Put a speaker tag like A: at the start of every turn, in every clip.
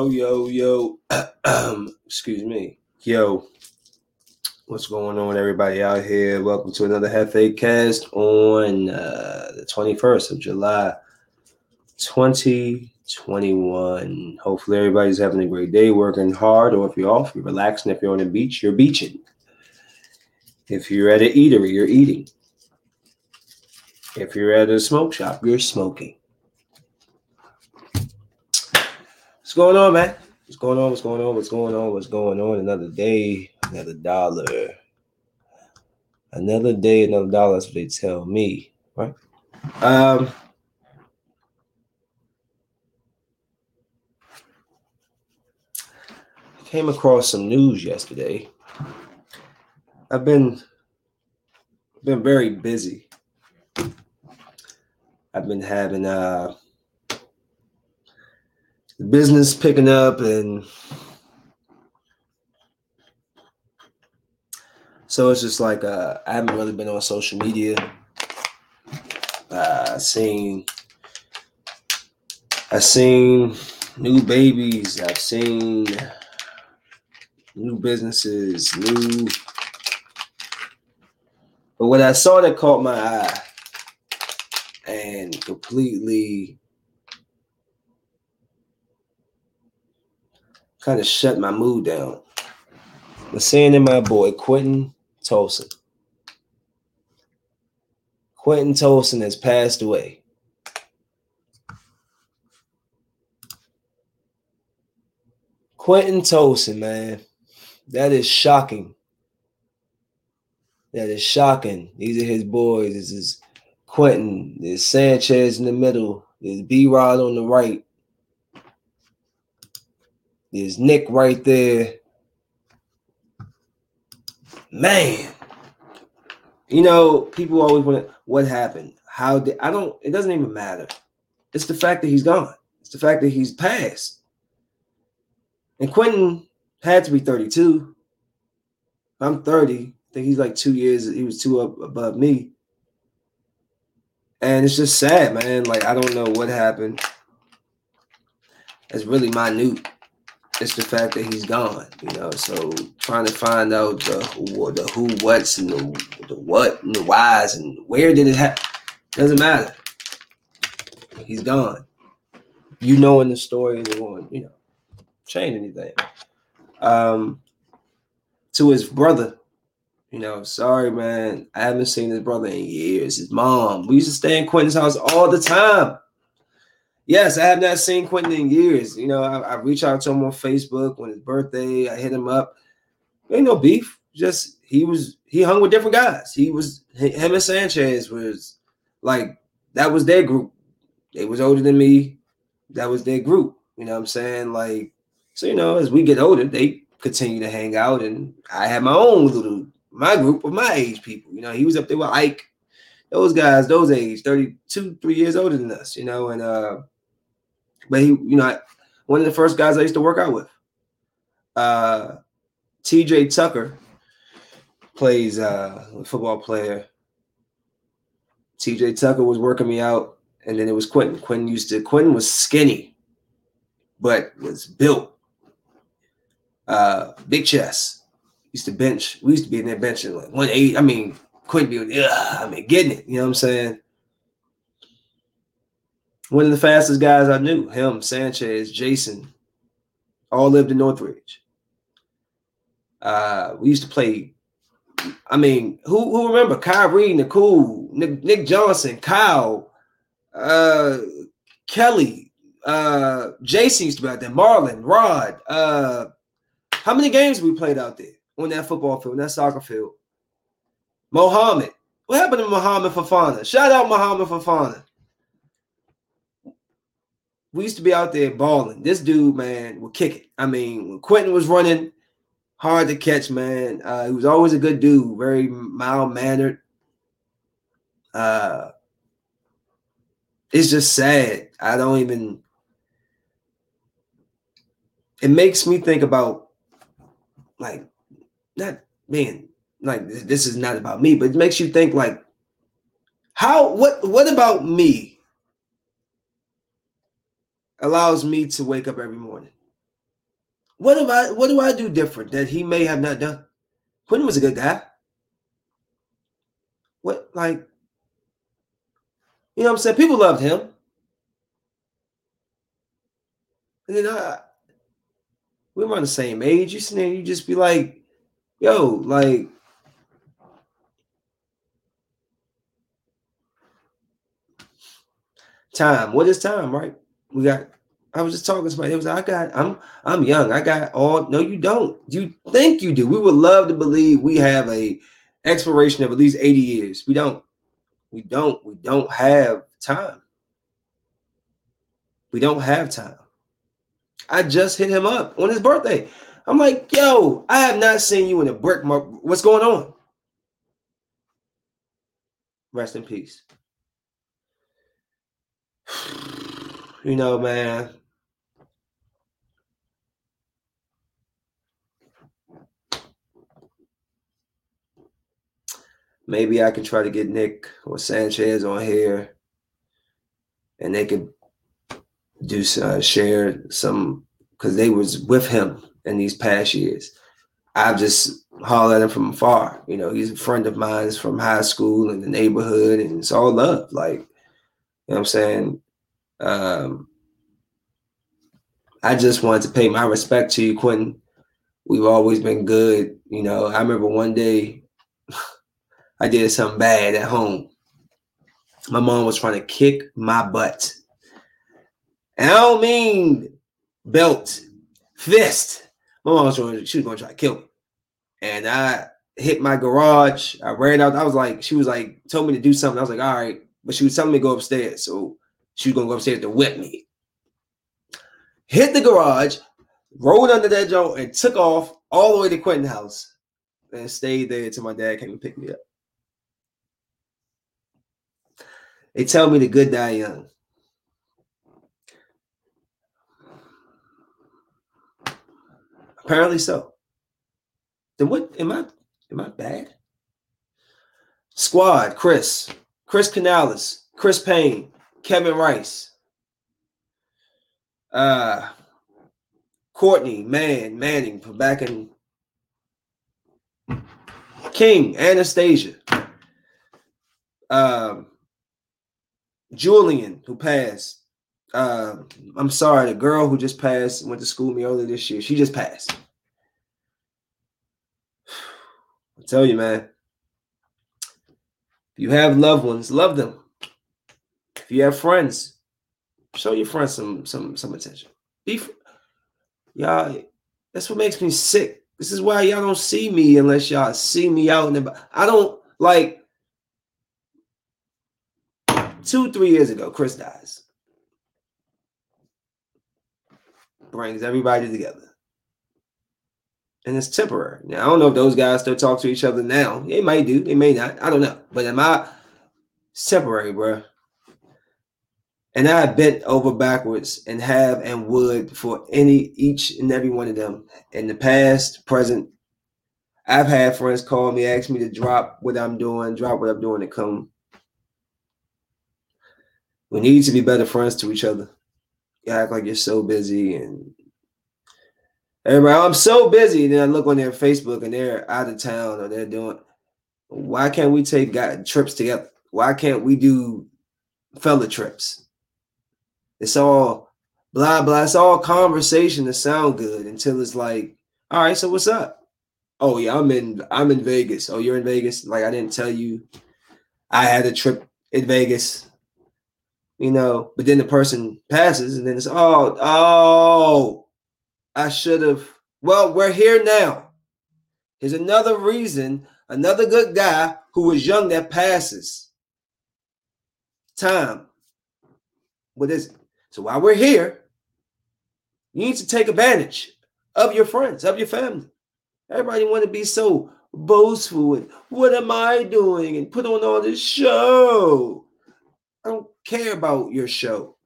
A: Yo, yo, yo, yo. Excuse me. Yo. What's going on, everybody out here? Welcome to another Hefe Cast on uh, the 21st of July, 2021. Hopefully, everybody's having a great day, working hard, or if you're off, you're relaxing. If you're on the beach, you're beaching. If you're at an eatery, you're eating. If you're at a smoke shop, you're smoking. What's going on, man? What's going on? What's going on? What's going on? What's going on? Another day, another dollar. Another day, another dollar. That's what they tell me, right? Um, came across some news yesterday. I've been been very busy. I've been having uh the business picking up and so it's just like uh, I haven't really been on social media. Uh, seen I've seen new babies. I've seen new businesses, new. But what I saw that caught my eye and completely kind of shut my mood down. Was saying to my boy Quentin Tolson. Quentin Tolson has passed away. Quentin Tolson, man, that is shocking. That is shocking. These are his boys. This is Quentin. There's Sanchez in the middle. There's B Rod on the right. There's Nick right there. Man, you know, people always want what happened? How did I don't, it doesn't even matter. It's the fact that he's gone. It's the fact that he's passed. And Quentin had to be 32. I'm 30. I think he's like two years, he was two up above me. And it's just sad, man. Like, I don't know what happened. It's really minute it's the fact that he's gone, you know. So trying to find out the who, the who, what's, and the, the what, and the whys, and where did it happen doesn't matter. He's gone. You knowing the story isn't going, you know, change anything. Um, to his brother, you know, sorry, man, I haven't seen his brother in years. His mom, we used to stay in Quentin's house all the time yes, I have not seen Quentin in years. You know, I, I reach out to him on Facebook when his birthday. I hit him up. Ain't no beef. Just he was he hung with different guys. He was him and Sanchez was like that was their group. They was older than me. That was their group. You know what I'm saying? Like, so you know, as we get older, they continue to hang out, and I had my own little my group of my age people. You know, he was up there with Ike, those guys, those age, 32, three years older than us, you know, and uh but he, you know, one of the first guys I used to work out with. Uh, TJ Tucker plays uh, a football player. TJ Tucker was working me out, and then it was Quentin. Quentin used to Quentin was skinny, but was built. Uh, big chest. Used to bench. We used to be in there benching like 180. I mean, Quentin be I mean, getting it. You know what I'm saying? One of the fastest guys I knew, him, Sanchez, Jason, all lived in Northridge. Uh, we used to play. I mean, who who remember Kyrie, Nicole, Nick, Nick Johnson, Kyle, uh, Kelly, uh, Jason used to be out there, Marlon, Rod. Uh, how many games we played out there on that football field, that soccer field? Mohammed. What happened to Mohammed Fafana? Shout out Mohammed Fafana we used to be out there balling. This dude, man, would kick it. I mean, when Quentin was running, hard to catch, man. Uh, he was always a good dude, very mild mannered. Uh, it's just sad. I don't even. It makes me think about, like, not man, like this is not about me, but it makes you think like, how what what about me allows me to wake up every morning. What do I what do I do different that he may have not done? Quentin was a good guy. What like you know what I'm saying? People loved him. And then I we were on the same age. You see, you just be like, yo, like time. What is time, right? We got I was just talking to somebody. It was I got I'm I'm young. I got all no, you don't. You think you do. We would love to believe we have a expiration of at least 80 years. We don't. We don't. We don't have time. We don't have time. I just hit him up on his birthday. I'm like, yo, I have not seen you in a brick mark. What's going on? Rest in peace. You know, man, maybe I can try to get Nick or Sanchez on here, and they could do uh, share some because they was with him in these past years. I've just hollered at him from afar. You know, he's a friend of mine from high school and the neighborhood, and it's all love. Like, you know what I'm saying? Um, I just wanted to pay my respect to you, Quentin. We've always been good. You know, I remember one day I did something bad at home. My mom was trying to kick my butt. And I don't mean belt, fist. My mom was trying, she was going to try to kill me. And I hit my garage. I ran out. I was like, she was like, told me to do something. I was like, all right. But she was telling me to go upstairs. So she was to go upstairs to whip me. Hit the garage, rolled under that joint, and took off all the way to Quentin house and stayed there until my dad came and picked me up. They tell me the good die young. Apparently so. Then what am I am I bad? Squad, Chris, Chris Canales, Chris Payne, Kevin Rice, uh Courtney, Man, Manning back in King, Anastasia. Um Julian, who passed. Uh, I'm sorry, the girl who just passed went to school with me earlier this year. She just passed. I tell you, man. If you have loved ones, love them. You have friends, show your friends some some some attention. Be y'all. That's what makes me sick. This is why y'all don't see me unless y'all see me out in the. I don't like two, three years ago, Chris dies. Brings everybody together. And it's temporary. Now, I don't know if those guys still talk to each other now. They might do, they may not. I don't know. But am I it's temporary, bro? And I bent over backwards and have and would for any each and every one of them in the past, present. I've had friends call me, ask me to drop what I'm doing, drop what I'm doing to come we need to be better friends to each other. You act like you're so busy and everybody, oh, I'm so busy. And then I look on their Facebook and they're out of town or they're doing. Why can't we take trips together? Why can't we do fella trips? It's all blah blah. It's all conversation to sound good until it's like, all right, so what's up? Oh yeah, I'm in I'm in Vegas. Oh, you're in Vegas. Like I didn't tell you I had a trip in Vegas you know, but then the person passes and then it's oh, oh, I should have. Well, we're here now. Here's another reason, another good guy who was young that passes. Time. What is it? So while we're here, you need to take advantage of your friends, of your family. Everybody want to be so boastful and what am I doing and put on all this show. I don't care about your show.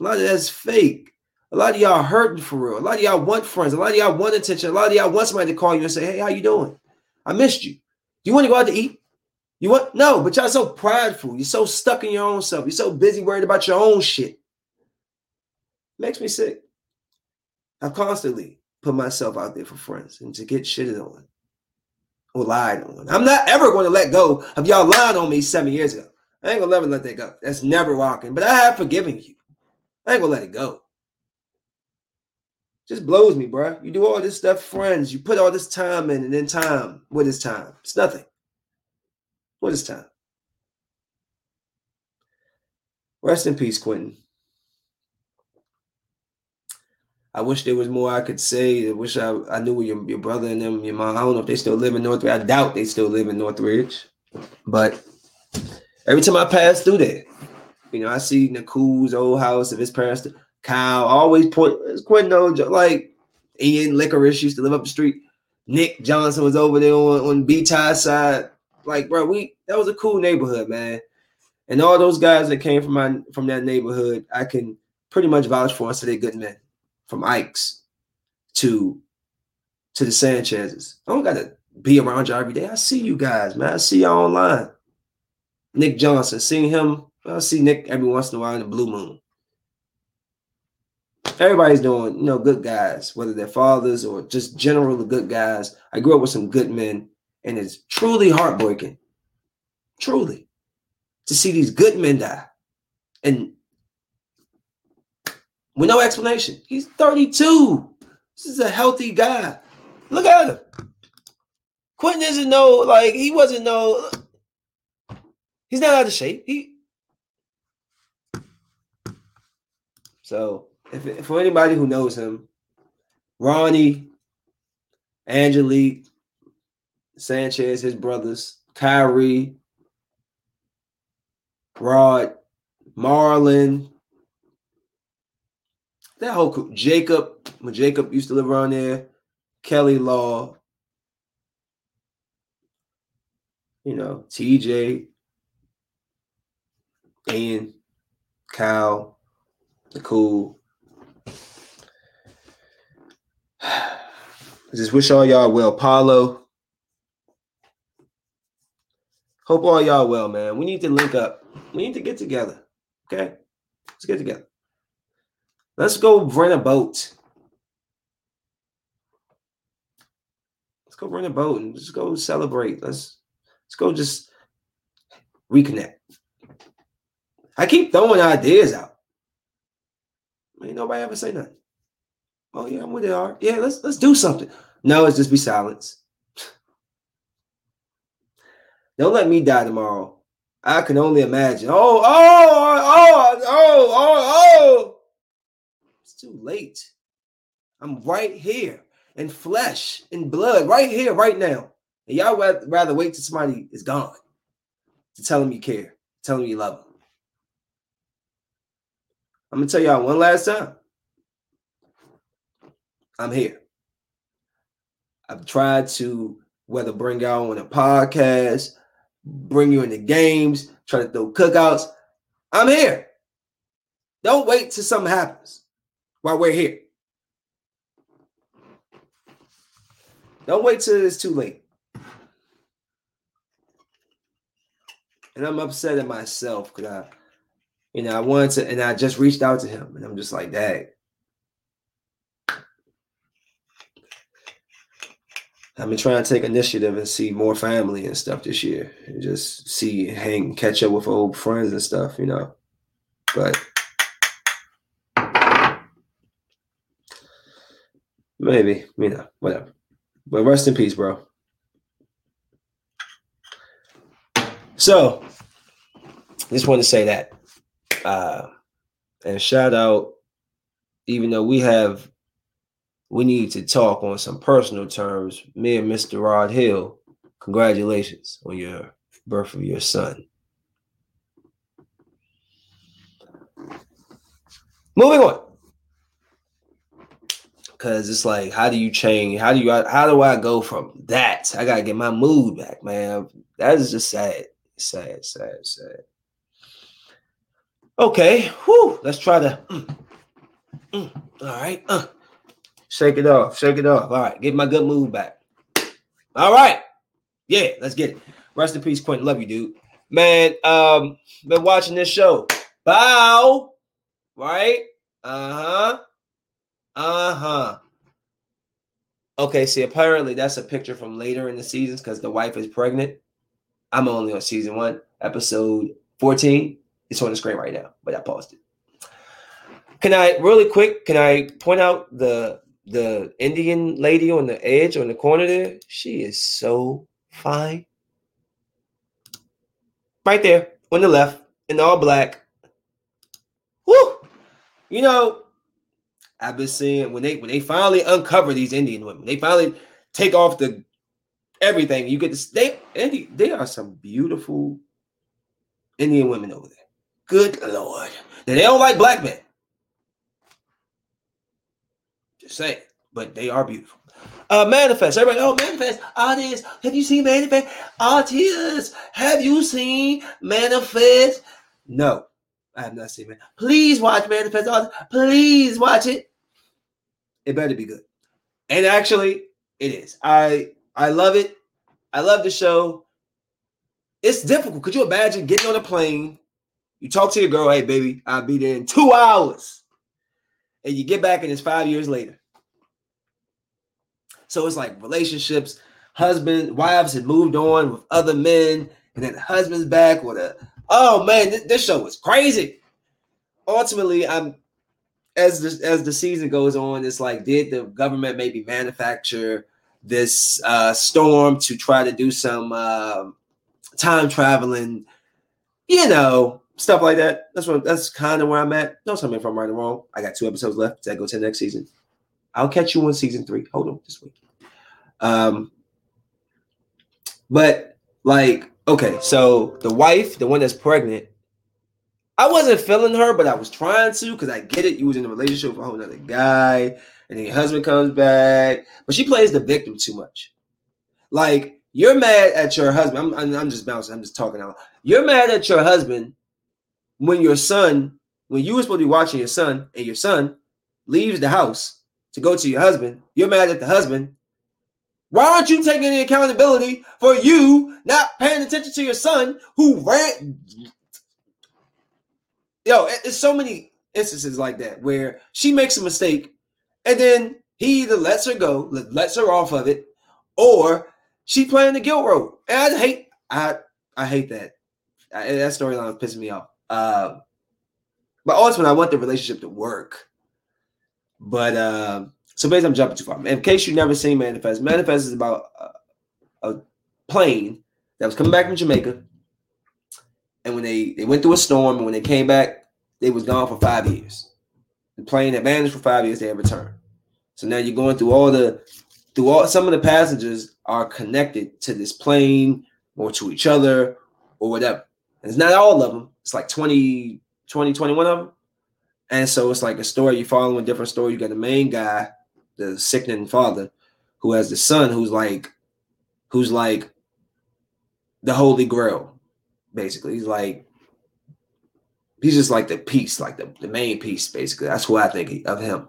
A: A lot of that's fake. A lot of y'all hurting for real. A lot of y'all want friends. A lot of y'all want attention. A lot of y'all want somebody to call you and say, "Hey, how you doing? I missed you. Do you want to go out to eat? You want no?" But y'all so prideful. You're so stuck in your own self. You're so busy worried about your own shit. Makes me sick. I constantly put myself out there for friends and to get shitted on or lied on. I'm not ever going to let go of y'all lying on me seven years ago. I ain't gonna never let that go. That's never rocking. But I have forgiven you. I ain't gonna let it go. Just blows me, bro. You do all this stuff, friends. You put all this time in, and then time. What is time? It's nothing. What is time? Rest in peace, Quentin. I wish there was more I could say. I wish I, I knew your, your brother and them, your mom. I don't know if they still live in Northridge. I doubt they still live in Northridge. But every time I pass through there, you know, I see Nicole's old house of his parents. Kyle always point Quentin, like Ian Licorice used to live up the street. Nick Johnson was over there on, on B Tie side. Like, bro, we that was a cool neighborhood, man. And all those guys that came from my from that neighborhood, I can pretty much vouch for and say they're good men from Ike's to to the Sanchez's. I don't gotta be around y'all every day. I see you guys, man. I see y'all online. Nick Johnson, seeing him, I see Nick every once in a while in the blue moon. Everybody's doing, you know, good guys, whether they're fathers or just generally good guys. I grew up with some good men, and it's truly heartbreaking, truly, to see these good men die. And with no explanation. He's 32. This is a healthy guy. Look at him. Quentin isn't no like he wasn't no. He's not out of shape. He. So if for anybody who knows him, Ronnie, Angelique, Sanchez, his brothers, Kyrie, Rod, Marlon, that whole Jacob, when Jacob used to live around there, Kelly Law, you know, TJ, Ian, Kyle, Nicole. I just wish all y'all well. Paulo. Hope all y'all well, man. We need to link up. We need to get together. Okay? Let's get together. Let's go rent a boat. Let's go rent a boat and just go celebrate. Let's let's go just reconnect. I keep throwing ideas out. Ain't nobody ever say nothing. Oh yeah, I'm with it. Yeah, let's let's do something. No, it's just be silence. Don't let me die tomorrow. I can only imagine. Oh, oh, oh, oh, oh, oh, oh. Too late. I'm right here in flesh, and blood, right here, right now. And y'all rather, wait till somebody is gone to tell them you care, tell them you love them. I'm gonna tell y'all one last time. I'm here. I've tried to whether bring y'all on a podcast, bring you into games, try to throw cookouts. I'm here. Don't wait till something happens while we're here. Don't wait till it's too late. And I'm upset at myself because I, you know, I wanted to, and I just reached out to him, and I'm just like, Dad. I've been trying to take initiative and see more family and stuff this year, and just see, hang, catch up with old friends and stuff, you know. But Maybe, you know, whatever. But rest in peace, bro. So, just want to say that. Uh, and shout out, even though we have, we need to talk on some personal terms. Me and Mr. Rod Hill, congratulations on your birth of your son. Moving on because it's like, how do you change? How do you? How do I go from that? I gotta get my mood back, man. That is just sad, sad, sad, sad. Okay, whew, let's try to. Mm, mm, all right, uh, shake it off, shake it off. All right, get my good mood back. All right, yeah, let's get it. Rest in peace, Quentin. Love you, dude. Man, um, been watching this show. Bow, right? Uh huh. Uh huh. Okay, see, apparently that's a picture from later in the seasons because the wife is pregnant. I'm only on season one, episode 14. It's on the screen right now, but I paused it. Can I really quick? Can I point out the the Indian lady on the edge on the corner there? She is so fine. Right there on the left in all black. Whoo! You know, I've been seeing when they when they finally uncover these Indian women, they finally take off the everything. You get to they they are some beautiful Indian women over there. Good lord. Now, they don't like black men. Just saying, but they are beautiful. Uh, manifest. Everybody, oh, manifest. Artists, have you seen manifest? Artists, have you seen manifest? No, I have not seen it. Please watch manifest. Please watch it. It better be good. And actually, it is. I I love it. I love the show. It's difficult. Could you imagine getting on a plane? You talk to your girl, hey baby, I'll be there in two hours. And you get back and it's five years later. So it's like relationships, husband, wives had moved on with other men, and then the husband's back with a oh man, this, this show was crazy. Ultimately, I'm as the as the season goes on, it's like did the government maybe manufacture this uh, storm to try to do some uh, time traveling, you know, stuff like that. That's what that's kind of where I'm at. Don't tell me if I'm right or wrong. I got two episodes left. That go to the next season? I'll catch you on season three. Hold on, this week. Um, but like, okay, so the wife, the one that's pregnant, I wasn't feeling her, but I was trying to because I get it. You was in a relationship with a whole other guy, and then your husband comes back, but she plays the victim too much. Like you're mad at your husband. I'm, I'm, just bouncing. I'm just talking out. You're mad at your husband when your son, when you were supposed to be watching your son, and your son leaves the house to go to your husband, you're mad at the husband. Why aren't you taking any accountability for you not paying attention to your son who ran? Yo, it's so many instances like that where she makes a mistake and then he either lets her go, lets her off of it, or she playing the guilt role. And I hate, I I hate that. I, that storyline was pissing me off. Uh, but ultimately, I want the relationship to work. But uh, so basically, I'm jumping too far. In case you've never seen Manifest, Manifest is about a, a plane that was coming back from Jamaica, and when they they went through a storm, and when they came back, they was gone for five years. The plane that vanished for five years, they had returned. So now you're going through all the through all some of the passengers are connected to this plane or to each other or whatever. And it's not all of them. It's like 20, 20, 21 of them. And so it's like a story. You follow a different story. You got the main guy, the sickening father, who has the son who's like, who's like the holy grail, basically. He's like, he's just like the piece, like the, the main piece, basically. That's who I think of him.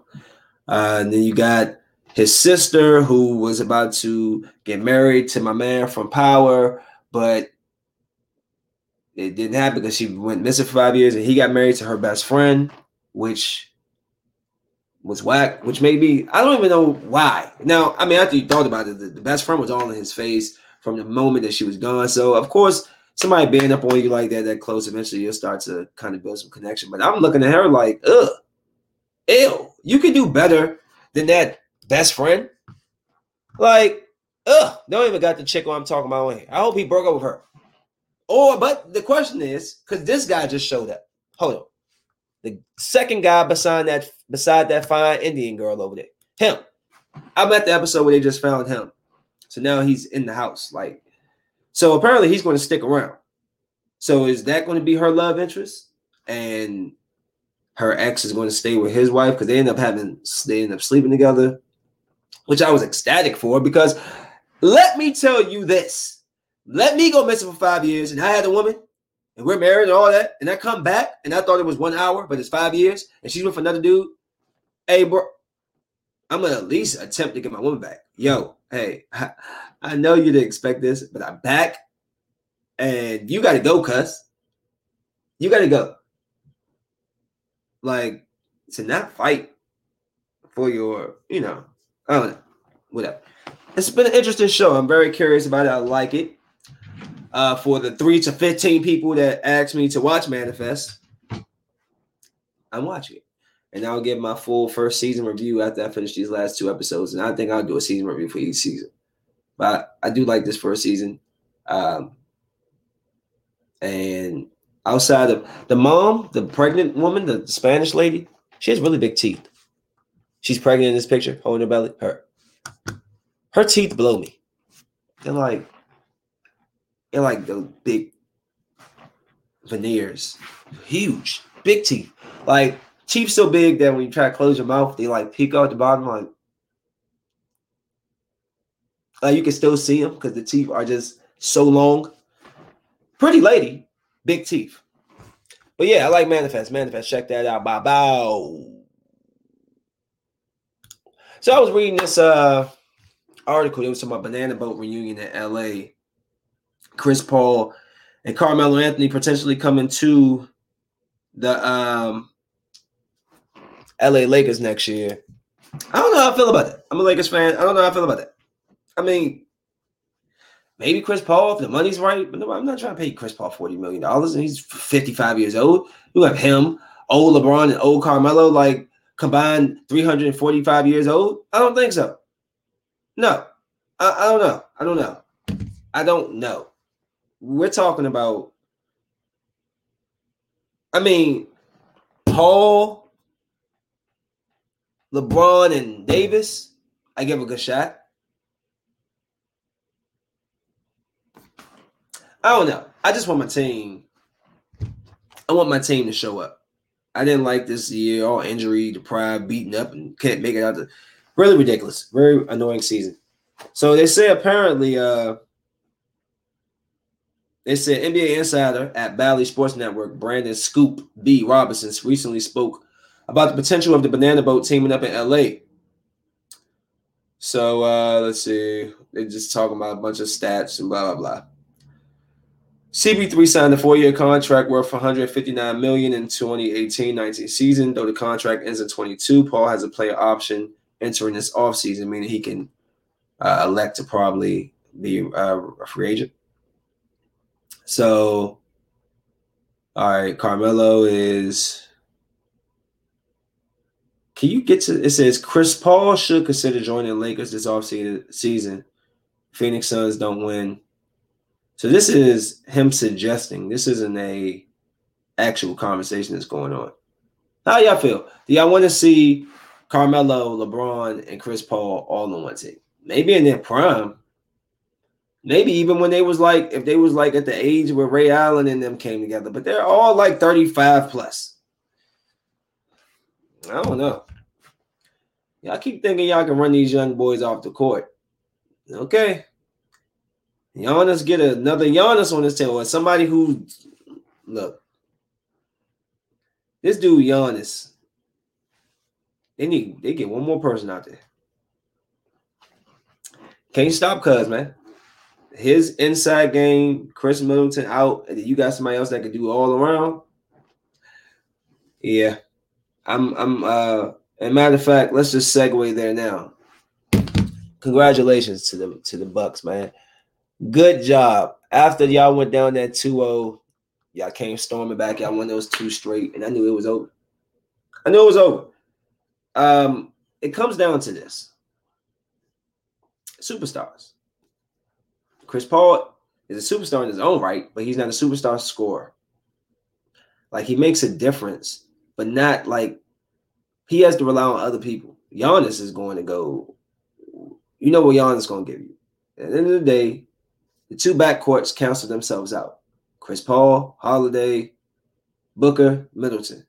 A: Uh, and then you got his sister who was about to get married to my man from Power, but it didn't happen because she went missing for five years and he got married to her best friend, which was whack, which made me, I don't even know why. Now, I mean, after you thought about it, the, the best friend was all in his face from the moment that she was gone. So, of course, somebody being up on you like that, that close, eventually you'll start to kind of build some connection. But I'm looking at her like, ugh, ew, you can do better than that best friend. Like, ugh, don't even got the chick I'm talking about here. I hope he broke up with her. Or, but the question is, because this guy just showed up. Hold on. The second guy beside that beside that fine Indian girl over there. Him. I'm at the episode where they just found him. So now he's in the house. Like, so apparently he's going to stick around. So is that going to be her love interest? And her ex is going to stay with his wife because they end up having they end up sleeping together, which I was ecstatic for because let me tell you this let me go missing for five years, and I had a woman, and we're married and all that, and I come back, and I thought it was one hour, but it's five years, and she's with another dude. Hey, bro, I'm gonna at least attempt to get my woman back. Yo, hey, I, know you didn't expect this, but I'm back, and you gotta go, cuss. You gotta go. Like, to not fight for your, you know, I don't know, whatever. It's been an interesting show. I'm very curious about it. I like it. Uh, for the three to 15 people that asked me to watch Manifest, I'm watching it. And I'll give my full first season review after I finish these last two episodes. And I think I'll do a season review for each season. But I do like this first season. Um, and outside of the mom, the pregnant woman, the Spanish lady, she has really big teeth. She's pregnant in this picture, holding her belly. Her, her teeth blow me. They're like, they're like the big veneers, huge, big teeth. Like teeth so big that when you try to close your mouth, they like peek out the bottom. Like, like you can still see them because the teeth are just so long. Pretty lady, big teeth. But yeah, I like Manifest. Manifest, check that out. Bye bye. So I was reading this uh article. It was about Banana Boat reunion in LA. Chris Paul and Carmelo Anthony potentially coming to the um LA Lakers next year. I don't know how I feel about that. I'm a Lakers fan. I don't know how I feel about that. I mean, maybe Chris Paul if the money's right, but no, I'm not trying to pay Chris Paul forty million dollars, and he's 55 years old. You have him, old LeBron, and old Carmelo, like combined 345 years old. I don't think so. No, I, I don't know. I don't know. I don't know. We're talking about. I mean, Paul, LeBron, and Davis. I give a good shot. I don't know. I just want my team. I want my team to show up. I didn't like this year, all injury, deprived, beaten up, and can't make it out. The, really ridiculous. Very annoying season. So they say apparently, uh, they said NBA insider at Bally Sports Network, Brandon Scoop B. Robinson, recently spoke about the potential of the Banana Boat teaming up in LA. So uh, let's see. They're just talking about a bunch of stats and blah blah blah. CP3 signed a four-year contract worth 159 million in 2018-19 season. Though the contract ends in 22, Paul has a player option entering this offseason, meaning he can uh, elect to probably be uh, a free agent. So, all right, Carmelo is. Can you get to it? Says Chris Paul should consider joining Lakers this offseason. Phoenix Suns don't win so this is him suggesting. This isn't a actual conversation that's going on. How y'all feel? Do y'all want to see Carmelo, LeBron, and Chris Paul all on one team? Maybe in their prime. Maybe even when they was like, if they was like at the age where Ray Allen and them came together, but they're all like 35 plus. I don't know. Y'all keep thinking y'all can run these young boys off the court. Okay. Giannis get another Giannis on his tail, or somebody who look. This dude Giannis, they need they get one more person out there. Can't stop cuz man. His inside game, Khris Middleton out, and you got somebody else that can do all around. Yeah. I'm I'm uh and matter of fact, let's just segue there now. Congratulations to the to the Bucks, man. Good job. After y'all went down that 2-0, y'all came storming back. Y'all won those two straight, and I knew it was over. I knew it was over. Um, it comes down to this. Superstars. Chris Paul is a superstar in his own right, but he's not a superstar scorer. Like he makes a difference, but not like he has to rely on other people. Giannis is going to go. You know what Giannis is going to give you. At the end of the day, the two backcourts cancel themselves out. Chris Paul, Holiday, Booker, Middleton.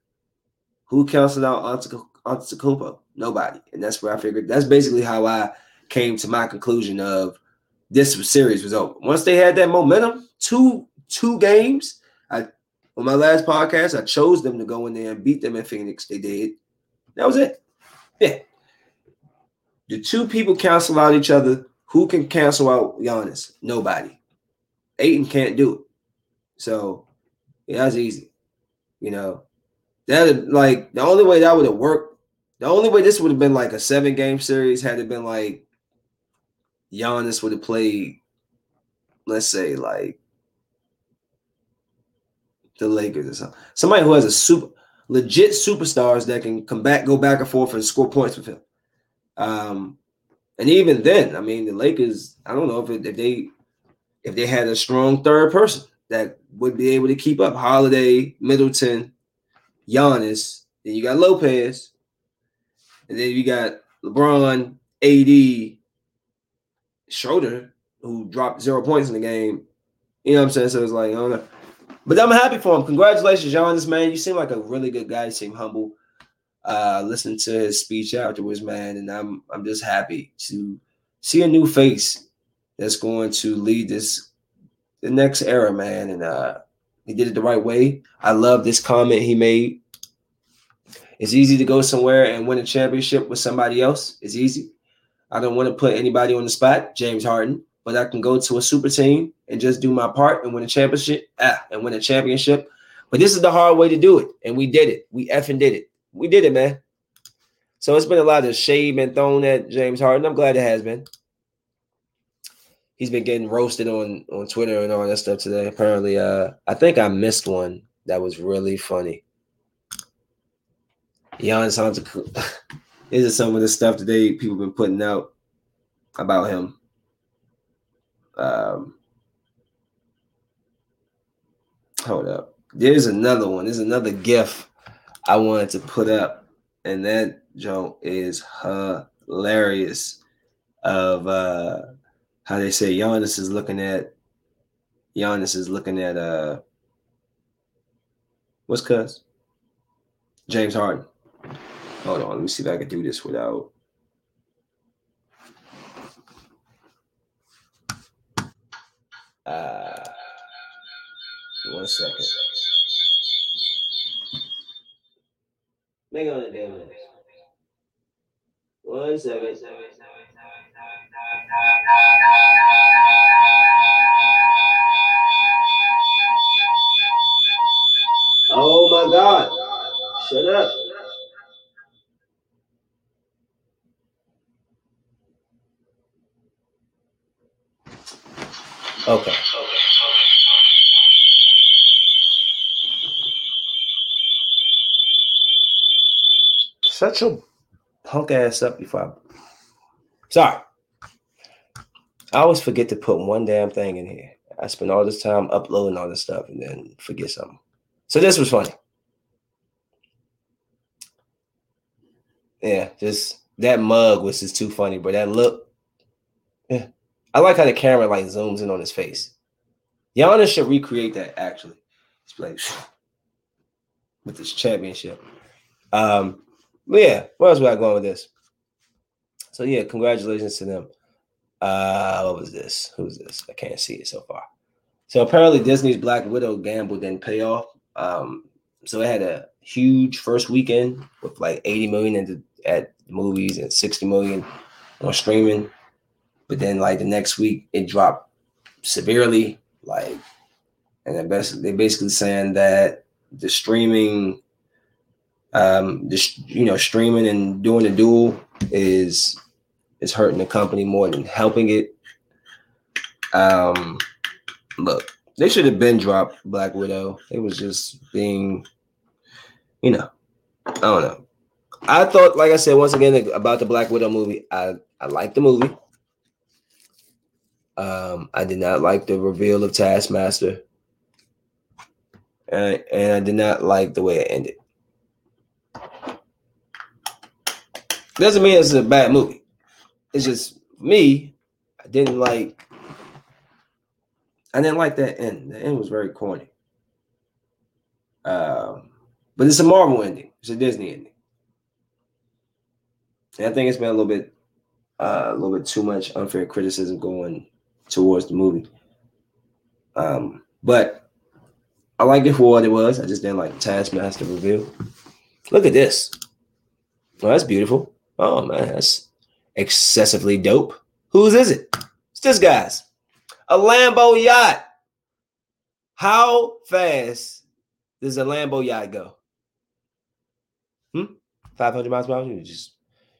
A: Who canceled out Antetokounmpo? Nobody. And that's where I figured that's basically how I came to my conclusion of this series was over. Once they had that momentum, two two games. I on my last podcast, I chose them to go in there and beat them in Phoenix. They did. That was it. Yeah. The two people cancel out each other who can cancel out Giannis? Nobody. Ayton can't do it. So yeah, that's easy. You know, That like the only way that would have worked. The only way this would have been like a seven game series had it been like Giannis would have played, let's say like the Lakers or something. Somebody who has a super legit superstars that can come back, go back and forth, and score points with him. Um, and even then, I mean, the Lakers. I don't know if it, if they if they had a strong third person that would be able to keep up. Holiday, Middleton, Giannis. Then you got Lopez, and then you got LeBron, AD, Schroeder, who dropped zero points in the game. You know what I'm saying? So it's like I don't know. But I'm happy for him. Congratulations, Giannis, man. You seem like a really good guy. You seem humble. Uh, listen to his speech afterwards, man, and I'm I'm just happy to see a new face that's going to lead this the next era, man. And uh, he did it the right way. I love this comment he made. It's easy to go somewhere and win a championship with somebody else. It's easy. I don't want to put anybody on the spot. James Harden but I can go to a super team and just do my part and win a championship. Ah, and win a championship. But this is the hard way to do it, and we did it. We effing did it. We did it, man. So it's been a lot of shade been thrown at James Harden. I'm glad it has been. He's been getting roasted on on Twitter and all that stuff today. Apparently, uh, I think I missed one that was really funny. Giannis Antetokounmpo. This it some of the stuff today people been putting out about him. Um, hold up. There's another one. There's another GIF I wanted to put up, and that joke is hilarious. Of uh, how they say Giannis is looking at Giannis is looking at uh, what's cuz James Harden. Hold on, let me see if I can do this without. Uh, one second. Make on the damn minutes. One second. Oh my God. Shut up. Okay. Shut your punk ass up before I. Sorry. I always forget to put one damn thing in here. I spend all this time uploading all this stuff and then forget something. So this was funny. Yeah, just that mug was just too funny, but that look. Yeah. I like how the camera like zooms in on his face. Giannis should recreate that actually. It's like with this championship. Um, but yeah, where else we got going with this? So yeah, congratulations to them. Uh, what was this? Who's this? I can't see it so far. So apparently Disney's Black Widow gamble didn't pay off. Um, so it had a huge first weekend with like 80 million at movies and 60 million on streaming. But then like the next week it dropped severely. Like, and they basically they basically saying that the streaming, um, the you know streaming and doing the dual is is hurting the company more than helping it. Um, look, they should have been dropped Black Widow. It was just being, you know, I don't know. I thought, like I said, once again about the Black Widow movie. I I liked the movie. Um, I did not like the reveal of Taskmaster, and, and I did not like the way it ended. Doesn't mean it's a bad movie. It's just me. I didn't like. I didn't like that end. The end was very corny. Um, but it's a Marvel ending. It's a Disney ending. And I think it's been a little bit, uh, a little bit too much unfair criticism going towards the movie. Um, but I liked it for what it was. I just didn't like the Taskmaster reveal. Look at this. Oh, that's beautiful. Oh man, that's excessively dope. Whose is it? It's this guy's. A Lambo yacht. How fast does a Lambo yacht go? Hmm? 500 miles per hour. You just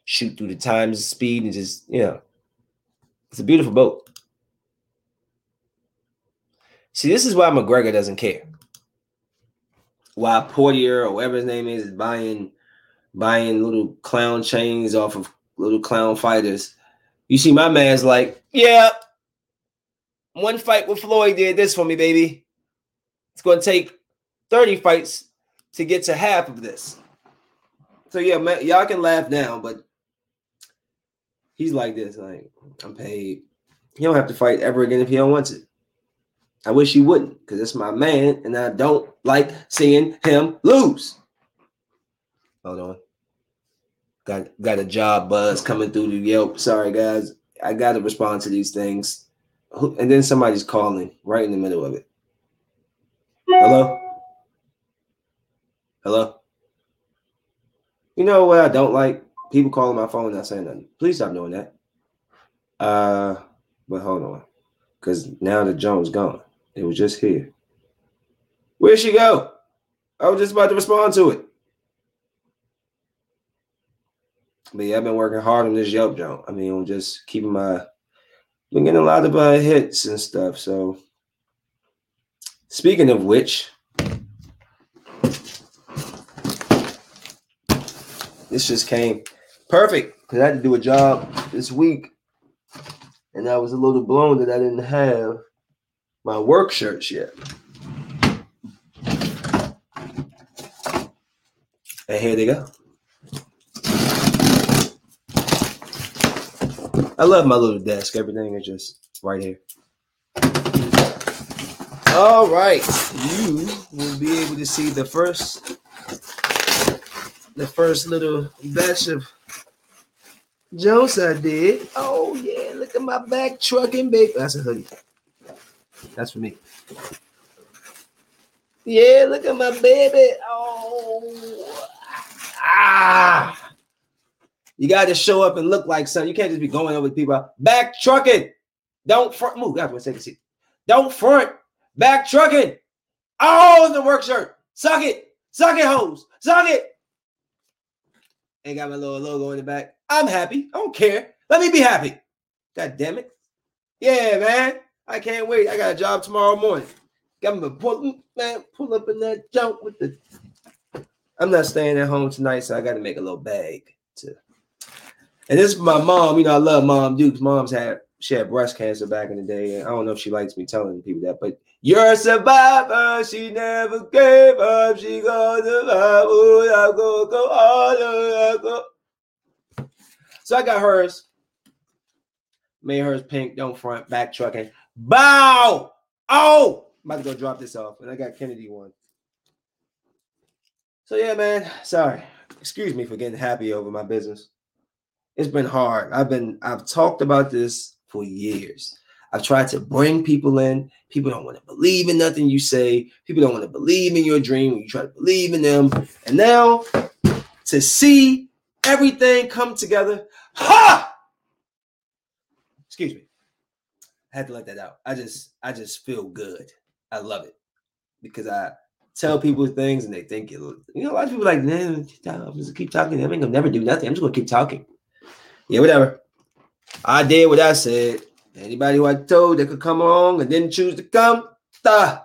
A: shoot through the times speed and just, you know. It's a beautiful boat. See, this is why McGregor doesn't care. Why Portier or whatever his name is is buying buying little clown chains off of little clown fighters. You see, my man's like, yeah, one fight with Floyd did this for me, baby. It's going to take 30 fights to get to half of this. So, yeah, man, y'all can laugh now, but he's like this. Like, I'm paid. He don't have to fight ever again if he don't want to. I wish he wouldn't, because it's my man, and I don't like seeing him lose. Hold on. Got got a job buzz coming through the Yelp. Sorry, guys. I gotta respond to these things. And then somebody's calling right in the middle of it. Hello? Hello? You know what I don't like? People calling my phone not saying nothing. Please stop doing that. Uh, but hold on. Because now the Jones gone. It was just here. Where'd she go? I was just about to respond to it. But yeah, I've been working hard on this Yelp jump. I mean, I'm just keeping my been getting a lot of uh, hits and stuff. So speaking of which, this just came perfect because I had to do a job this week, and I was a little blown that I didn't have my work shirts yet. And here they go. I love my little desk. Everything is just right here. All right, you will be able to see the first, the first little batch of jokes I did. Oh yeah, look at my back trucking, baby. That's a hoodie. That's for me. Yeah, look at my baby. Oh, ah. You got to show up and look like something. You can't just be going over people. Back trucking. Don't front. Move. What take a seat. Don't front. Back trucking. Oh, in the work shirt. Suck it. Suck it, hoes. Suck it. Ain't got my little logo in the back. I'm happy. I don't care. Let me be happy. God damn it. Yeah, man. I can't wait. I got a job tomorrow morning. Got me pull, man, pull up in that junk with the. I'm not staying at home tonight, so I got to make a little bag to and this is my mom. You know, I love mom Duke's. Mom's had she had breast cancer back in the day. And I don't know if she likes me telling people that, but you're a survivor. She never gave up. She gonna survive. Ooh, I go go I go. So I got hers. Made hers pink. Don't front. Back trucking. Bow. Oh, I'm about to go drop this off, and I got Kennedy one. So yeah, man. Sorry. Excuse me for getting happy over my business it's been hard. I've been I've talked about this for years. I've tried to bring people in. People don't want to believe in nothing you say. People don't want to believe in your dream when you try to believe in them. And now to see everything come together, ha! Excuse me. I had to let that out. I just I just feel good. I love it because I tell people things and they think it. You know, a lot of people like, man, I'm just keep talking. I ain't gonna never do nothing. I'm just gonna keep talking yeah, whatever. I did what I said. Anybody who I told that could come along and didn't choose to come, da.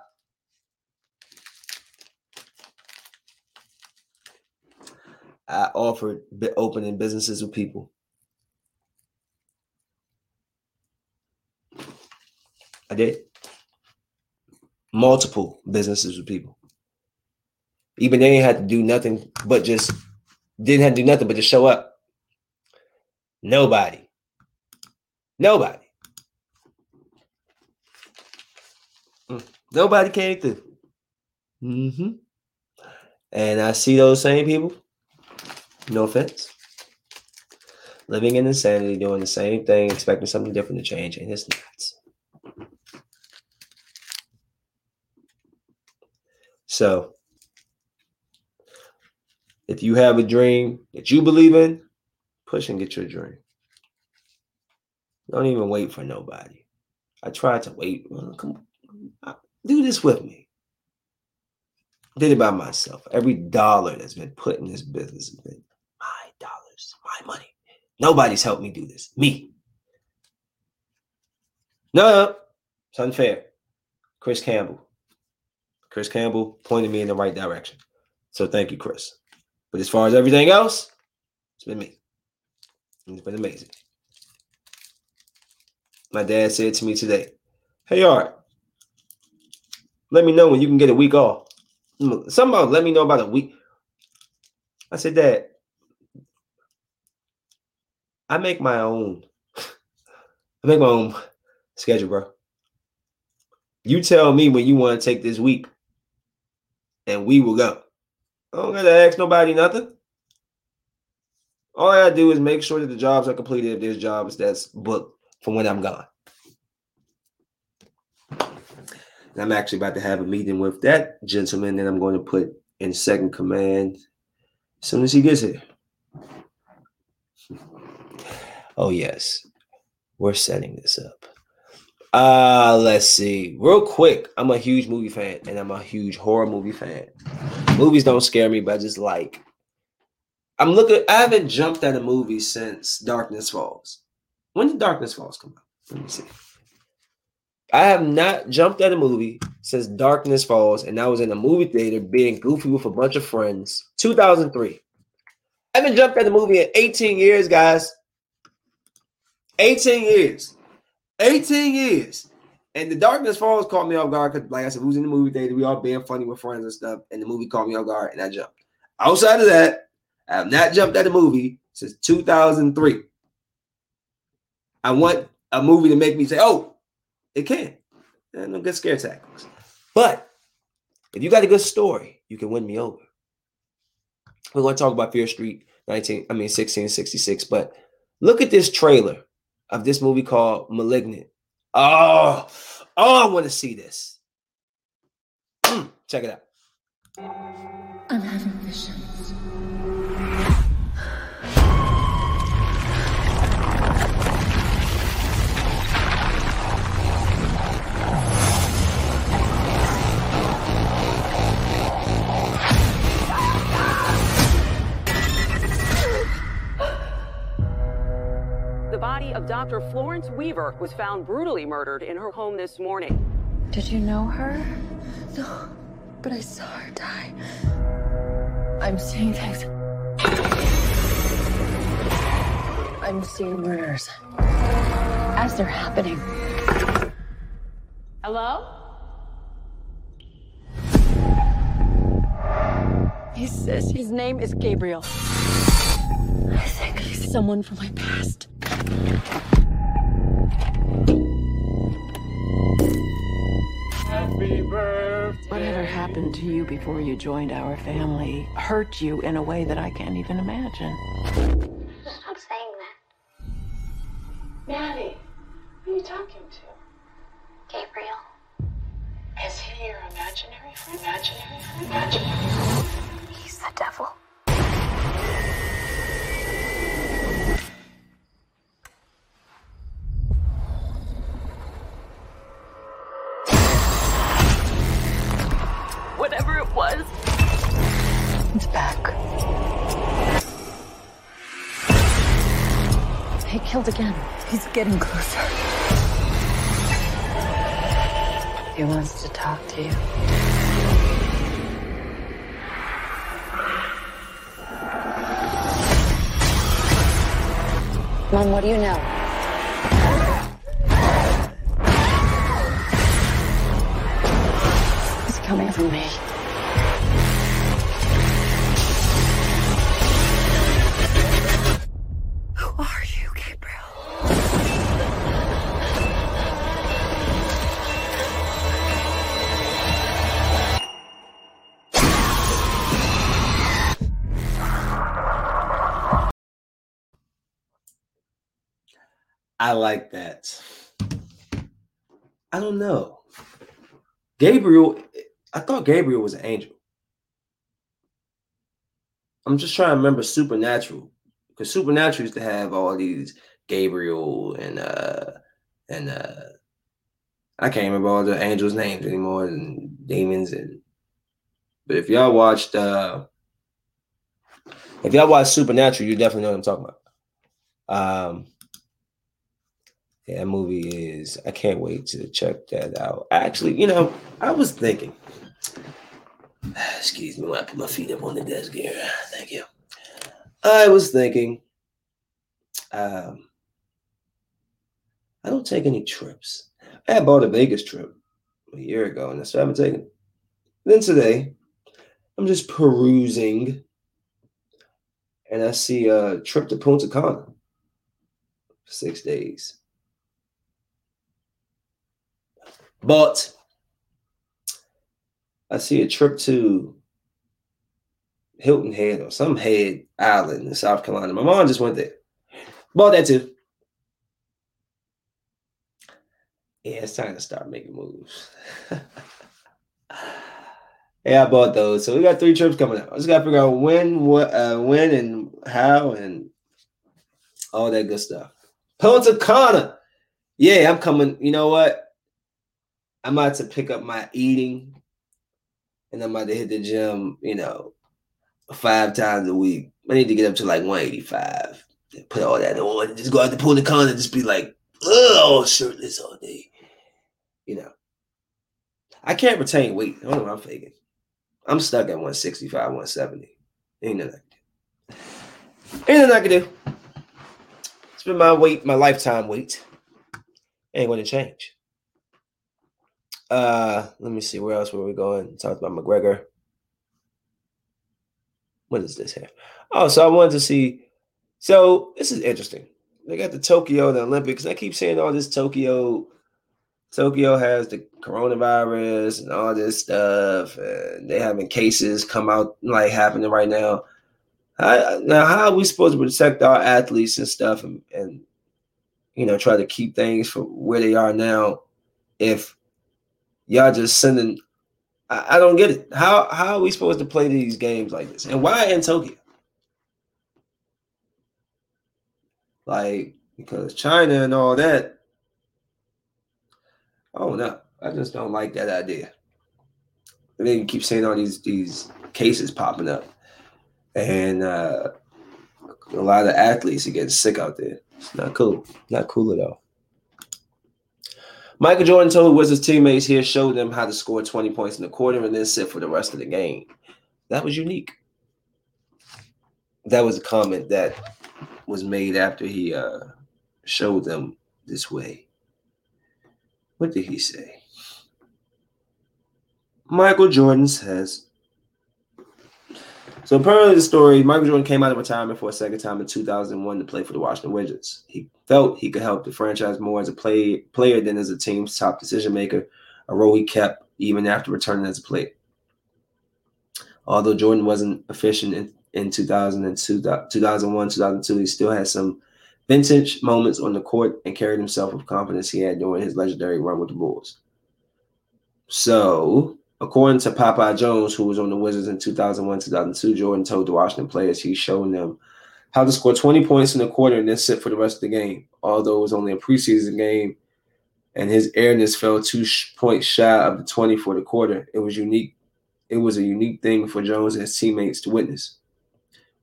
A: I offered opening businesses with people. I did. Multiple businesses with people. Even they had to do nothing but just didn't have to do nothing but just show up. Nobody. Nobody. Mm. Nobody came through. Mm-hmm. And I see those same people, no offense, living in insanity, doing the same thing, expecting something different to change, and it's nuts. So, if you have a dream that you believe in, Push and get your dream. Don't even wait for nobody. I tried to wait. Come. Do this with me. did it by myself. Every dollar that's been put in this business has been my dollars, my money. Nobody's helped me do this. Me. No, no, it's unfair. Chris Campbell. Chris Campbell pointed me in the right direction. So thank you, Chris. But as far as everything else, it's been me. It's been amazing. My dad said to me today, Hey, Art, let me know when you can get a week off. Somebody let me know about a week. I said, Dad, I make my own. I make my own schedule, bro. You tell me when you want to take this week, and we will go. I don't gotta ask nobody nothing. All I gotta do is make sure that the jobs are completed if there's jobs that's booked from when I'm gone. And I'm actually about to have a meeting with that gentleman that I'm going to put in second command as soon as he gets here. Oh, yes. We're setting this up. Uh, let's see. Real quick, I'm a huge movie fan and I'm a huge horror movie fan. Movies don't scare me, but I just like I'm looking, I haven't jumped at a movie since Darkness Falls. When did Darkness Falls come out? Let me see. I have not jumped at a movie since Darkness Falls, and I was in a movie theater being goofy with a bunch of friends. 2003. I haven't jumped at a movie in 18 years, guys. 18 years. 18 years. And the darkness falls caught me off guard because, like I said, we was in the movie theater. We all being funny with friends and stuff. And the movie caught me off guard and I jumped. Outside of that, I have not jumped at a movie since 2003. I want a movie to make me say, oh, it can. And no good scare tactics. But if you got a good story, you can win me over. We're going to talk about Fear Street 19, I mean 1666. But look at this trailer of this movie called Malignant. Oh, oh, I want to see this. Check it out.
B: Body of Dr. Florence Weaver was found brutally murdered in her home this morning.
C: Did you know her? No, but I saw her die. I'm seeing things. I'm seeing murders as they're happening.
B: Hello?
C: He says his name is Gabriel. I think he's someone from my past.
D: Whatever happened to you before you joined our family hurt you in a way that I can't even imagine.
E: Stop saying that.
D: Maddie, who are you talking to?
E: Gabriel.
D: Is he your imaginary friend? Imaginary friend? Imaginary friend?
E: He's the devil.
C: Was. He's back. He killed again. He's getting closer. He wants to talk to you. Mom, what do you know? He's coming for me.
A: I like that. I don't know. Gabriel, I thought Gabriel was an angel. I'm just trying to remember Supernatural because Supernatural used to have all these Gabriel and uh and uh I can't remember all the angels' names anymore and demons and But if y'all watched uh if y'all watch Supernatural, you definitely know what I'm talking about. Um that movie is I can't wait to check that out. Actually, you know, I was thinking. Excuse me when I put my feet up on the desk here. Thank you. I was thinking um I don't take any trips. I bought a Vegas trip a year ago, and that's what I haven't taken. Then today, I'm just perusing, and I see a trip to Punta Cana six days. But I see a trip to Hilton Head or some head island in South Carolina. My mom just went there. Bought that too. Yeah, it's time to start making moves. yeah, I bought those. So we got three trips coming up. I just gotta figure out when, what, uh, when, and how, and all that good stuff. Punta Cana. Yeah, I'm coming. You know what? I'm about to pick up my eating, and I'm about to hit the gym. You know, five times a week. I need to get up to like 185. Put all that on. and Just go out to Punta Cana and just be like, oh, shirtless all day you know, I can't retain weight. I don't know what I'm faking. I'm stuck at 165, 170. Ain't nothing I can do. Ain't nothing I can do. It's been my weight, my lifetime weight. Ain't going to change. Uh, let me see where else were we going. Talked about McGregor. What is this here? Oh, so I wanted to see. So this is interesting. They got the Tokyo, the Olympics. I keep saying all this Tokyo Tokyo has the coronavirus and all this stuff, and they having cases come out like happening right now. How, now, how are we supposed to protect our athletes and stuff, and, and you know try to keep things from where they are now? If y'all just sending, I, I don't get it. How how are we supposed to play these games like this, and why in Tokyo? Like because China and all that Oh no, I just don't like that idea. And then you keep saying all these these cases popping up, and uh, a lot of athletes are getting sick out there. It's not cool. Not cool at all. Michael Jordan told Wizards teammates here showed them how to score 20 points in the quarter and then sit for the rest of the game. That was unique. That was a comment that was made after he uh, showed them this way. What did he say? Michael Jordan says. So apparently, the story Michael Jordan came out of retirement for a second time in 2001 to play for the Washington Wizards. He felt he could help the franchise more as a play, player than as a team's top decision maker, a role he kept even after returning as a player. Although Jordan wasn't efficient in, in 2002, 2001, 2002, he still had some vintage moments on the court and carried himself with confidence he had during his legendary run with the Bulls. So, according to Popeye Jones, who was on the Wizards in 2001 2002, Jordan told the Washington players he's showing them how to score 20 points in a quarter and then sit for the rest of the game. Although it was only a preseason game and his airness fell two points shy of the 20 for the quarter, it was unique. It was a unique thing for Jones and his teammates to witness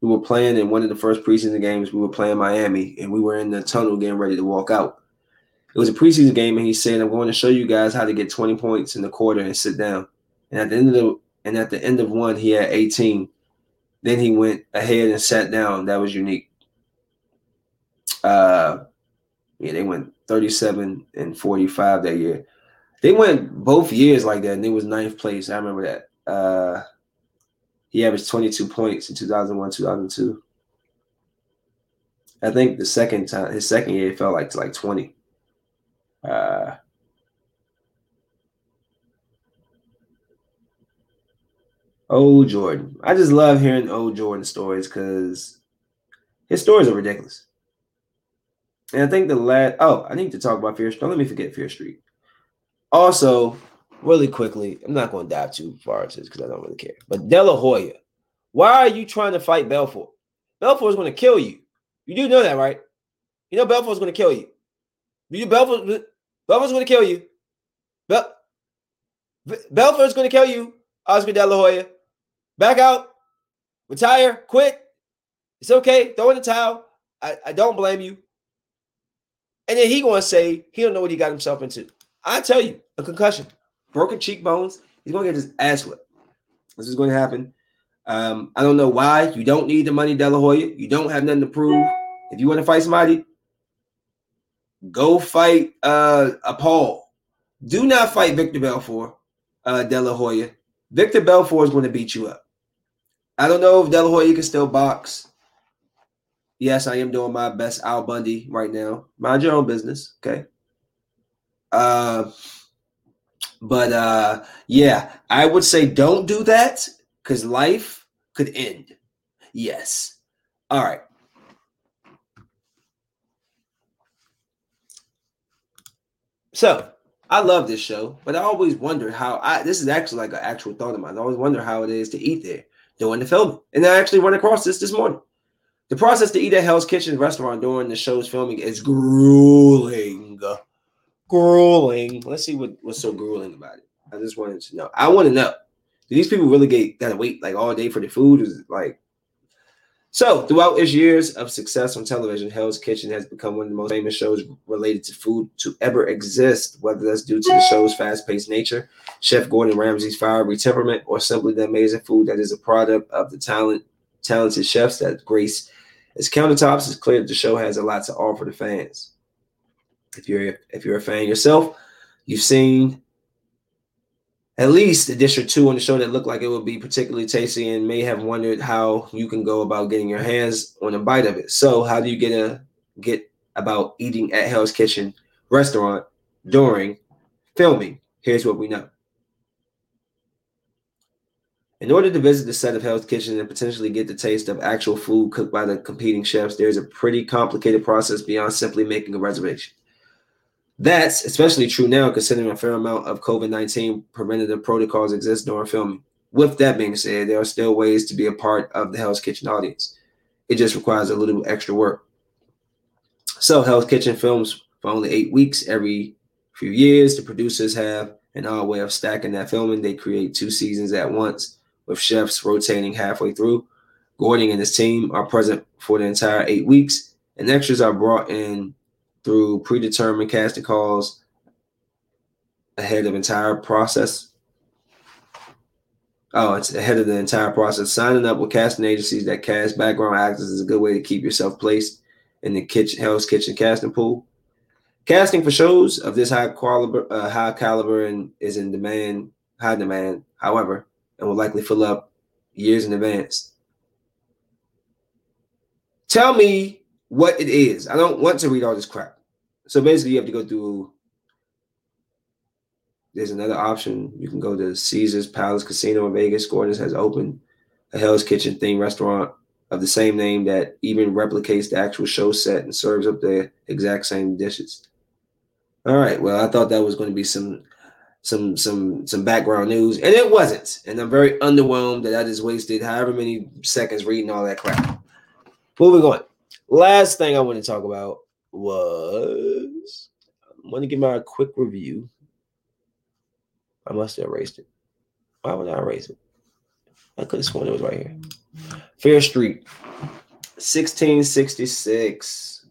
A: we were playing in one of the first preseason games. We were playing Miami, and we were in the tunnel getting ready to walk out. It was a preseason game, and he said, "I'm going to show you guys how to get 20 points in the quarter and sit down." And at the end of the and at the end of one, he had 18. Then he went ahead and sat down. That was unique. Uh, yeah, they went 37 and 45 that year. They went both years like that, and it was ninth place. I remember that. Uh, he averaged 22 points in 2001, 2002. I think the second time, his second year, it felt like to like 20. Uh, old Jordan. I just love hearing old Jordan stories because his stories are ridiculous. And I think the last, oh, I need to talk about Fear Street. Don't let me forget Fear Street. Also, really quickly, I'm not going to dive too far into this because I don't really care. But De La Hoya, why are you trying to fight Belfort? Belfort is going to kill you. You do know that, right? You know Belfort is going to kill you. You Belfort, Belfort's going to kill you. Bel- Belfort is going to kill you, Oscar De La Hoya. Back out, retire, quit. It's okay. Throw in the towel. I, I don't blame you. And then he gonna say he don't know what he got himself into. I tell you, a concussion, broken cheekbones. He's gonna get his ass whipped. This is going to happen. Um, I don't know why. You don't need the money, De La Hoya. You don't have nothing to prove. If you want to fight somebody, go fight uh, a Paul. Do not fight Victor Belfort, uh, De La Hoya. Victor Belfort is going to beat you up. I don't know if De La Hoya can still box. Yes, I am doing my best Al Bundy right now. Mind your own business, okay? Uh, but uh, yeah, I would say don't do that because life could end. Yes. All right. So I love this show, but I always wonder how I this is actually like an actual thought of mine. I always wonder how it is to eat there during the filming. And I actually run across this this morning. The process to eat at Hell's Kitchen restaurant during the show's filming is grueling. Grueling. Let's see what, what's so grueling about it. I just wanted to know. I want to know. Do these people really get gotta wait like all day for the food? Is like so, throughout its years of success on television, Hell's Kitchen has become one of the most famous shows related to food to ever exist, whether that's due to the show's fast paced nature, Chef Gordon Ramsay's fiery temperament, or simply the amazing food that is a product of the talent, talented chefs that grace its countertops. It's clear that the show has a lot to offer the fans. If you're if you're a fan yourself, you've seen at least a dish or two on the show that looked like it would be particularly tasty and may have wondered how you can go about getting your hands on a bite of it. So, how do you get a get about eating at Hell's Kitchen restaurant during filming? Here's what we know. In order to visit the set of Hell's Kitchen and potentially get the taste of actual food cooked by the competing chefs, there's a pretty complicated process beyond simply making a reservation. That's especially true now, considering a fair amount of COVID 19 preventative protocols exist during filming. With that being said, there are still ways to be a part of the Hell's Kitchen audience. It just requires a little extra work. So, Hell's Kitchen films for only eight weeks every few years. The producers have an odd way of stacking that filming. They create two seasons at once, with chefs rotating halfway through. Gordon and his team are present for the entire eight weeks, and extras are brought in through predetermined casting calls ahead of entire process. Oh, it's ahead of the entire process. Signing up with casting agencies that cast background actors is a good way to keep yourself placed in the kitchen Hell's Kitchen casting pool. Casting for shows of this high caliber, uh, high caliber, and is in demand, high demand. However, and will likely fill up years in advance. Tell me what it is. I don't want to read all this crap. So basically, you have to go through. There's another option. You can go to Caesar's Palace Casino in Vegas. Gordon's has opened a Hell's Kitchen themed restaurant of the same name that even replicates the actual show set and serves up the exact same dishes. All right. Well, I thought that was going to be some some some some background news, and it wasn't. And I'm very underwhelmed that I just wasted however many seconds reading all that crap. Moving on. Last thing I want to talk about was I want to give my quick review. I must have erased it. Why would I erase it? I could have sworn it was right here. Fear Street, 1666.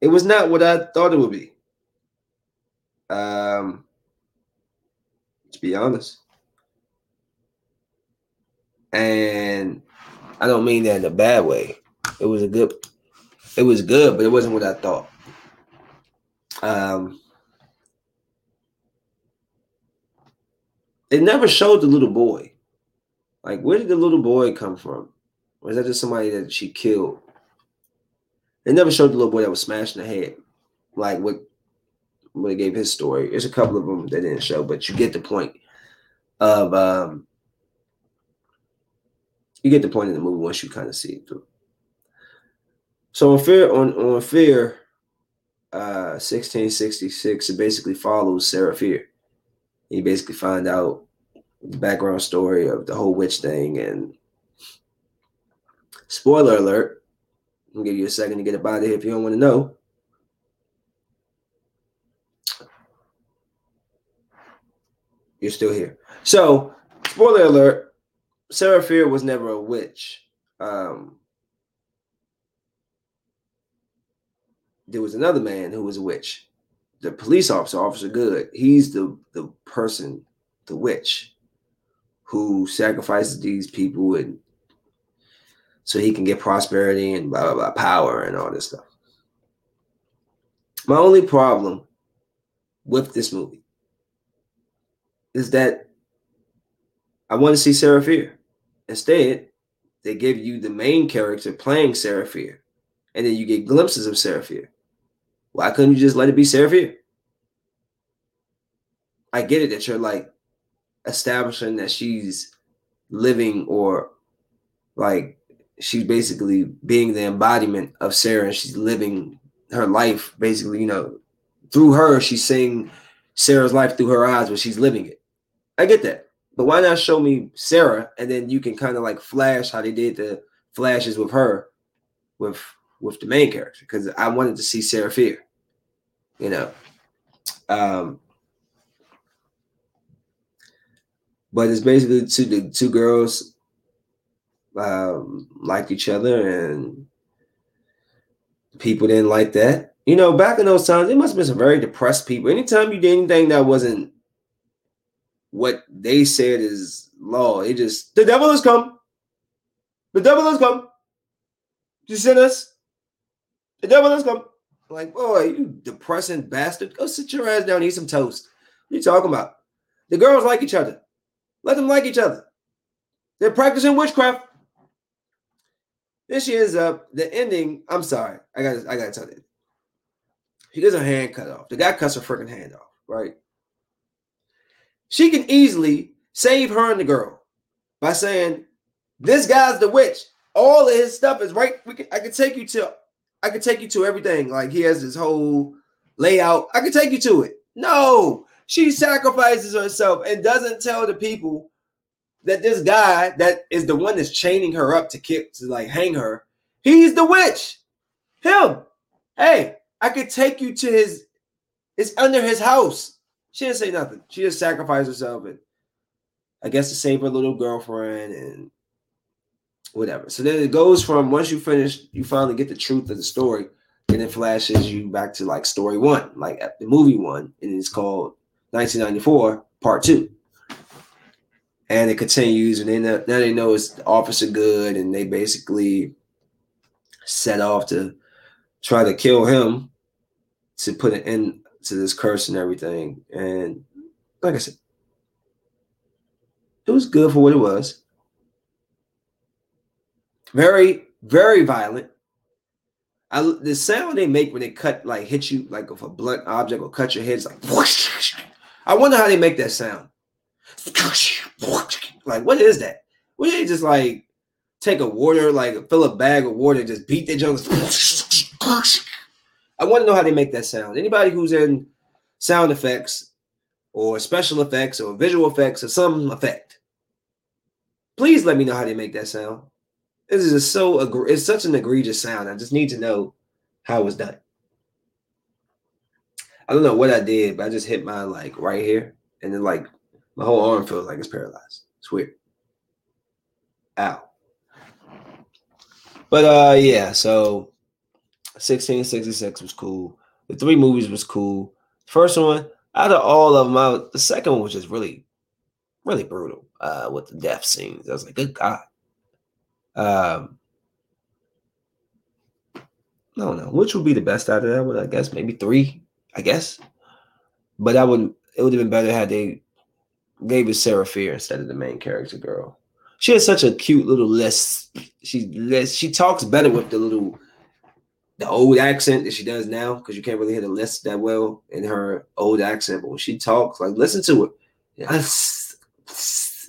A: It was not what I thought it would be. Um, to be honest. And I don't mean that in a bad way. It was a good, it was good, but it wasn't what I thought. Um, it never showed the little boy. Like, where did the little boy come from? Is that just somebody that she killed? They never showed the little boy that was smashed in the head, like what when they gave his story. There's a couple of them that didn't show, but you get the point of um, you get the point in the movie once you kind of see it through. So on fear on on fear, uh, 1666, it basically follows Sarah Fier. You basically find out the background story of the whole witch thing and spoiler alert. I'll give you a second to get it if you don't want to know. You're still here. So, spoiler alert: Sarah was never a witch. Um, there was another man who was a witch. The police officer, Officer Goode, he's the the person, the witch, who sacrifices these people and so he can get prosperity and blah blah blah power and all this stuff. My only problem with this movie is that I want to see Sarah Fier. Instead, they give you the main character playing Fier, and then you get glimpses of Fier. Why couldn't you just let it be Fier? I get it that you're like establishing that she's living or like she's basically being the embodiment of Sarah and she's living her life basically, you know, through her, she's seeing Sarah's life through her eyes, but she's living it. I get that. But why not show me Sarah and then you can kind of like flash how they did the flashes with her with with the main character because I wanted to see Sarah Fier. You know. Um but it's basically two the two girls um like each other and people didn't like that. You know, back in those times, it must have been some very depressed people. Anytime you did anything that wasn't what they said is law, it just the devil has come. The devil has come. You sent us. The devil has come. Like, boy, you depressing bastard. Go sit your ass down eat some toast. What are you talking about? The girls like each other. Let them like each other. They're practicing witchcraft. Then she ends up uh, the ending. I'm sorry, I got I gotta tell you. She gets her hand cut off. The guy cuts her freaking hand off, right? She can easily save her and the girl by saying, "This guy's the witch. All of his stuff is right. Can, I can take you to. I can take you to everything. Like he has his whole layout. I can take you to it. No, she sacrifices herself and doesn't tell the people that this guy that is the one that's chaining her up to kick to like hang her. He's the witch. Him. Hey, I could take you to his. It's under his house. She didn't say nothing. She just sacrificed herself and I guess to save her little girlfriend and whatever. So then it goes from once you finish, you finally get the truth of the story, and it flashes you back to like story one, like the movie one, and it's called 1994 Part Two. And it continues, and then uh, now they know it's Officer Goode, and they basically set off to try to kill him to put an end to this curse and everything. And like I said, it was good for what it was. Very, very violent. I, the sound they make when they cut, like hit you, like if a blunt object or cut your head, it's like. I wonder how they make that sound. Like, what is that? Would they just like take a water, like fill a bag of water, just beat their junk? I want to know how they make that sound. Anybody who's in sound effects or special effects or visual effects or some effect, please let me know how they make that sound. This is so it's such an egregious sound. I just need to know how it was done. I don't know what I did, but I just hit my like right here, and then like my whole arm feels like it's paralyzed. It's weird. Ow. But uh yeah, so 1666 was cool. The three movies was cool. First one, out of all of them, I, the second one was just really, really brutal uh, with the death scenes. I was like, good God. Um, I don't know which would be the best out of that one. I guess maybe three. I guess, but I would. It would have been better had they gave it Sarah Fier instead of the main character girl. She has such a cute little list. She less she talks better with the little the old accent that she does now because you can't really hear the list that well in her old accent. But when she talks, like listen to it.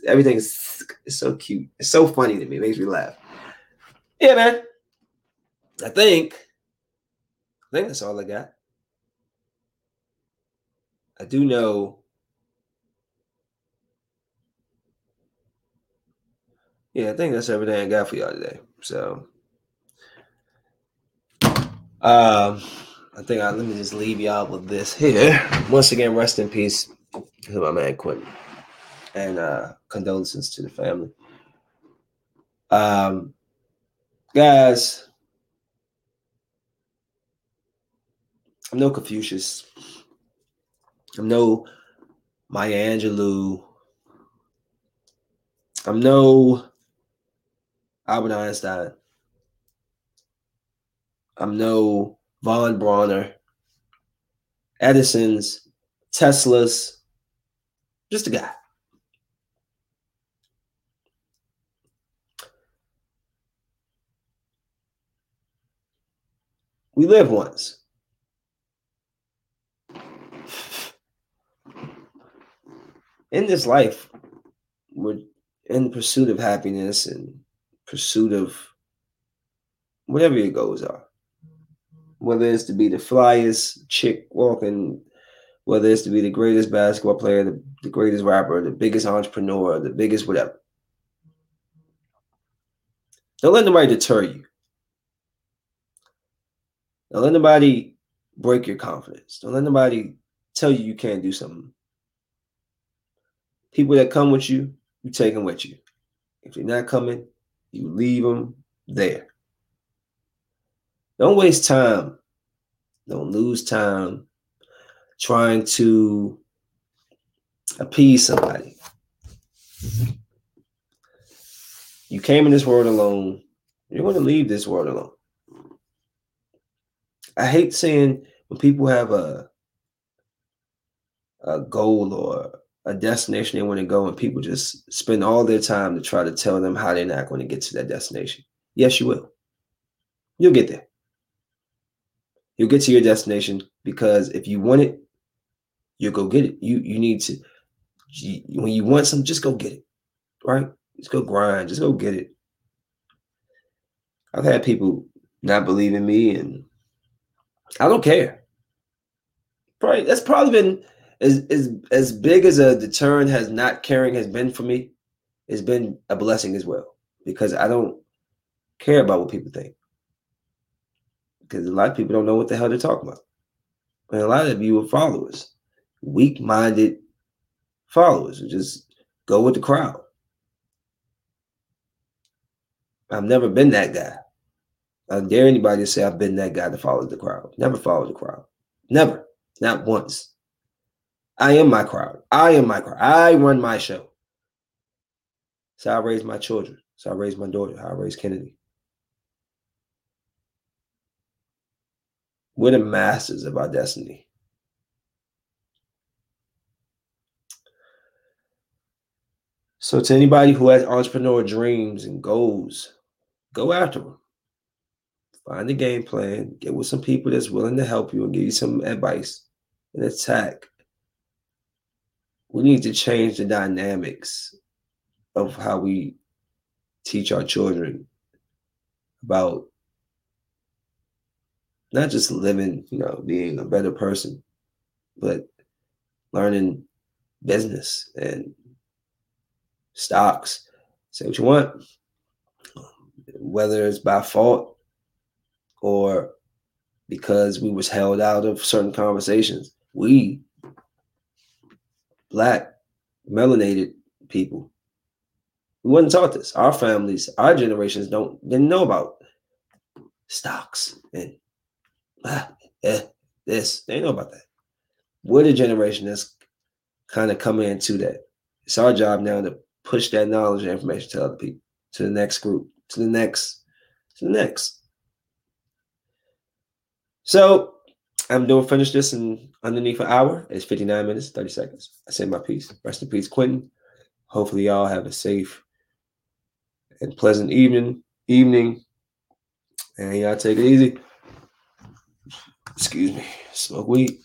A: Everything is so cute. It's so funny to me. It makes me laugh. Yeah, man. I think. I think that's all I got. I do know. Yeah, I think that's everything I got for y'all today. So, um, I think I let me just leave y'all with this here. Once again, rest in peace to my man Quentin. and uh, condolences to the family. Um, guys, I'm no Confucius. I'm no Maya Angelou. I'm no Albert Einstein. I'm no Von Bronner, Edison's, Tesla's, just a guy. We live once. In this life, we're in pursuit of happiness and pursuit of whatever your goals are. Whether it's to be the flyest chick walking, whether it's to be the greatest basketball player, the, the greatest rapper, the biggest entrepreneur, the biggest whatever. Don't let nobody deter you. Don't let nobody break your confidence. Don't let nobody tell you you can't do something. People that come with you, you take them with you. If they're not coming, you leave them there. Don't waste time. Don't lose time trying to appease somebody. You came in this world alone. You're going to leave this world alone. I hate seeing when people have a a goal or a destination they want to go and people just spend all their time to try to tell them how they're not going to get to that destination. Yes, you will. You'll get there. You'll get to your destination because if you want it, you'll go get it. You you need to when you want something, just go get it. Right? Just go grind. Just go get it. I've had people not believe in me and I don't care. Probably that's probably been as as as big as a deterrent has not caring has been for me. It's been a blessing as well because I don't care about what people think. Because a lot of people don't know what the hell they're talking about. And a lot of you are followers, weak-minded followers who just go with the crowd. I've never been that guy. I dare anybody to say I've been that guy that follows the crowd. Never followed the crowd. Never. Not once. I am my crowd. I am my crowd. I run my show. So I raise my children. So I raise my daughter. I raise Kennedy. We're the masters of our destiny. So to anybody who has entrepreneur dreams and goals, go after them. Find a game plan, get with some people that's willing to help you and give you some advice and attack. We need to change the dynamics of how we teach our children about not just living, you know, being a better person, but learning business and stocks. Say what you want, whether it's by fault or because we was held out of certain conversations. We black melanated people we wasn't taught this our families our generations don't didn't know about stocks and ah, eh, this they know about that we're the generation that's kind of coming into that it's our job now to push that knowledge and information to other people to the next group to the next to the next so I'm doing finish this in underneath an hour. It's 59 minutes, 30 seconds. I say my piece. Rest in peace, Quentin. Hopefully, y'all have a safe and pleasant evening. Evening, and y'all take it easy. Excuse me. Smoke weed.